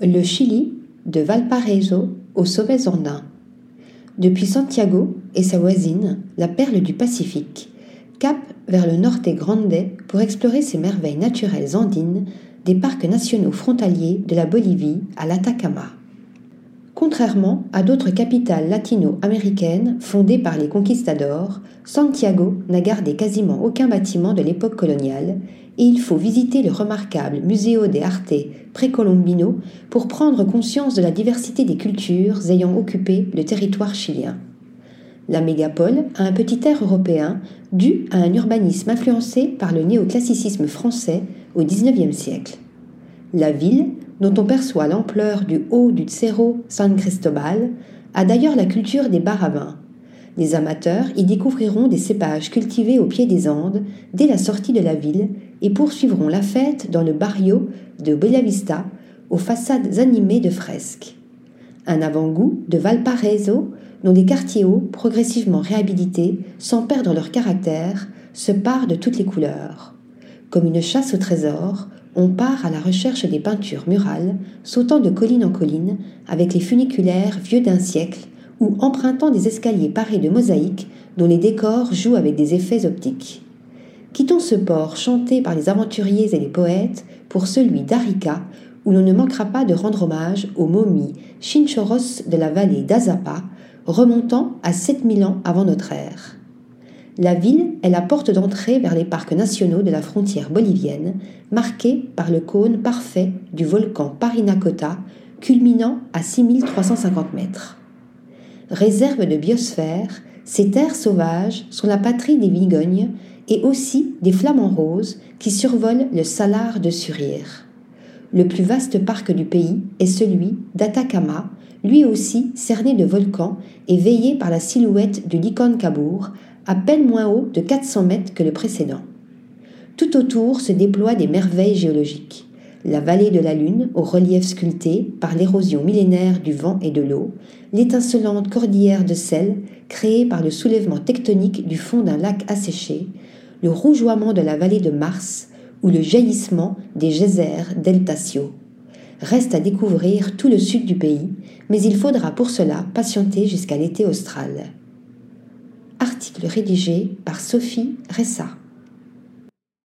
Le Chili, de Valparaiso aux sommets andins. Depuis Santiago et sa voisine, la perle du Pacifique, cap vers le nord des Grandes pour explorer ces merveilles naturelles andines des parcs nationaux frontaliers de la Bolivie à l'Atacama. Contrairement à d'autres capitales latino-américaines fondées par les conquistadors, Santiago n'a gardé quasiment aucun bâtiment de l'époque coloniale et il faut visiter le remarquable Museo de Arte Precolombino pour prendre conscience de la diversité des cultures ayant occupé le territoire chilien. La mégapole a un petit air européen dû à un urbanisme influencé par le néoclassicisme français au XIXe siècle. La ville dont on perçoit l'ampleur du haut du Cerro San Cristobal, a d'ailleurs la culture des bars à vin. Les amateurs y découvriront des cépages cultivés au pied des Andes dès la sortie de la ville et poursuivront la fête dans le barrio de Bellavista aux façades animées de fresques. Un avant-goût de Valparaiso dont les quartiers hauts, progressivement réhabilités, sans perdre leur caractère, se parent de toutes les couleurs. Comme une chasse au trésor, on part à la recherche des peintures murales, sautant de colline en colline, avec les funiculaires vieux d'un siècle, ou empruntant des escaliers parés de mosaïques dont les décors jouent avec des effets optiques. Quittons ce port chanté par les aventuriers et les poètes pour celui d'Arica, où l'on ne manquera pas de rendre hommage aux momies chinchoros de la vallée d'Azapa, remontant à 7000 ans avant notre ère. La ville est la porte d'entrée vers les parcs nationaux de la frontière bolivienne, marquée par le cône parfait du volcan Parinacota, culminant à 6350 mètres. Réserve de biosphère, ces terres sauvages sont la patrie des vigognes et aussi des flamants roses qui survolent le salar de Surir. Le plus vaste parc du pays est celui d'Atacama, lui aussi cerné de volcans et veillé par la silhouette du Licon Cabour, à peine moins haut de 400 mètres que le précédent. Tout autour se déploient des merveilles géologiques. La vallée de la Lune, au relief sculpté par l'érosion millénaire du vent et de l'eau, l'étincelante cordillère de sel créée par le soulèvement tectonique du fond d'un lac asséché, le rougeoiement de la vallée de Mars ou le jaillissement des geysers d'Eltasio. Reste à découvrir tout le sud du pays, mais il faudra pour cela patienter jusqu'à l'été austral. Article rédigé par Sophie Ressa.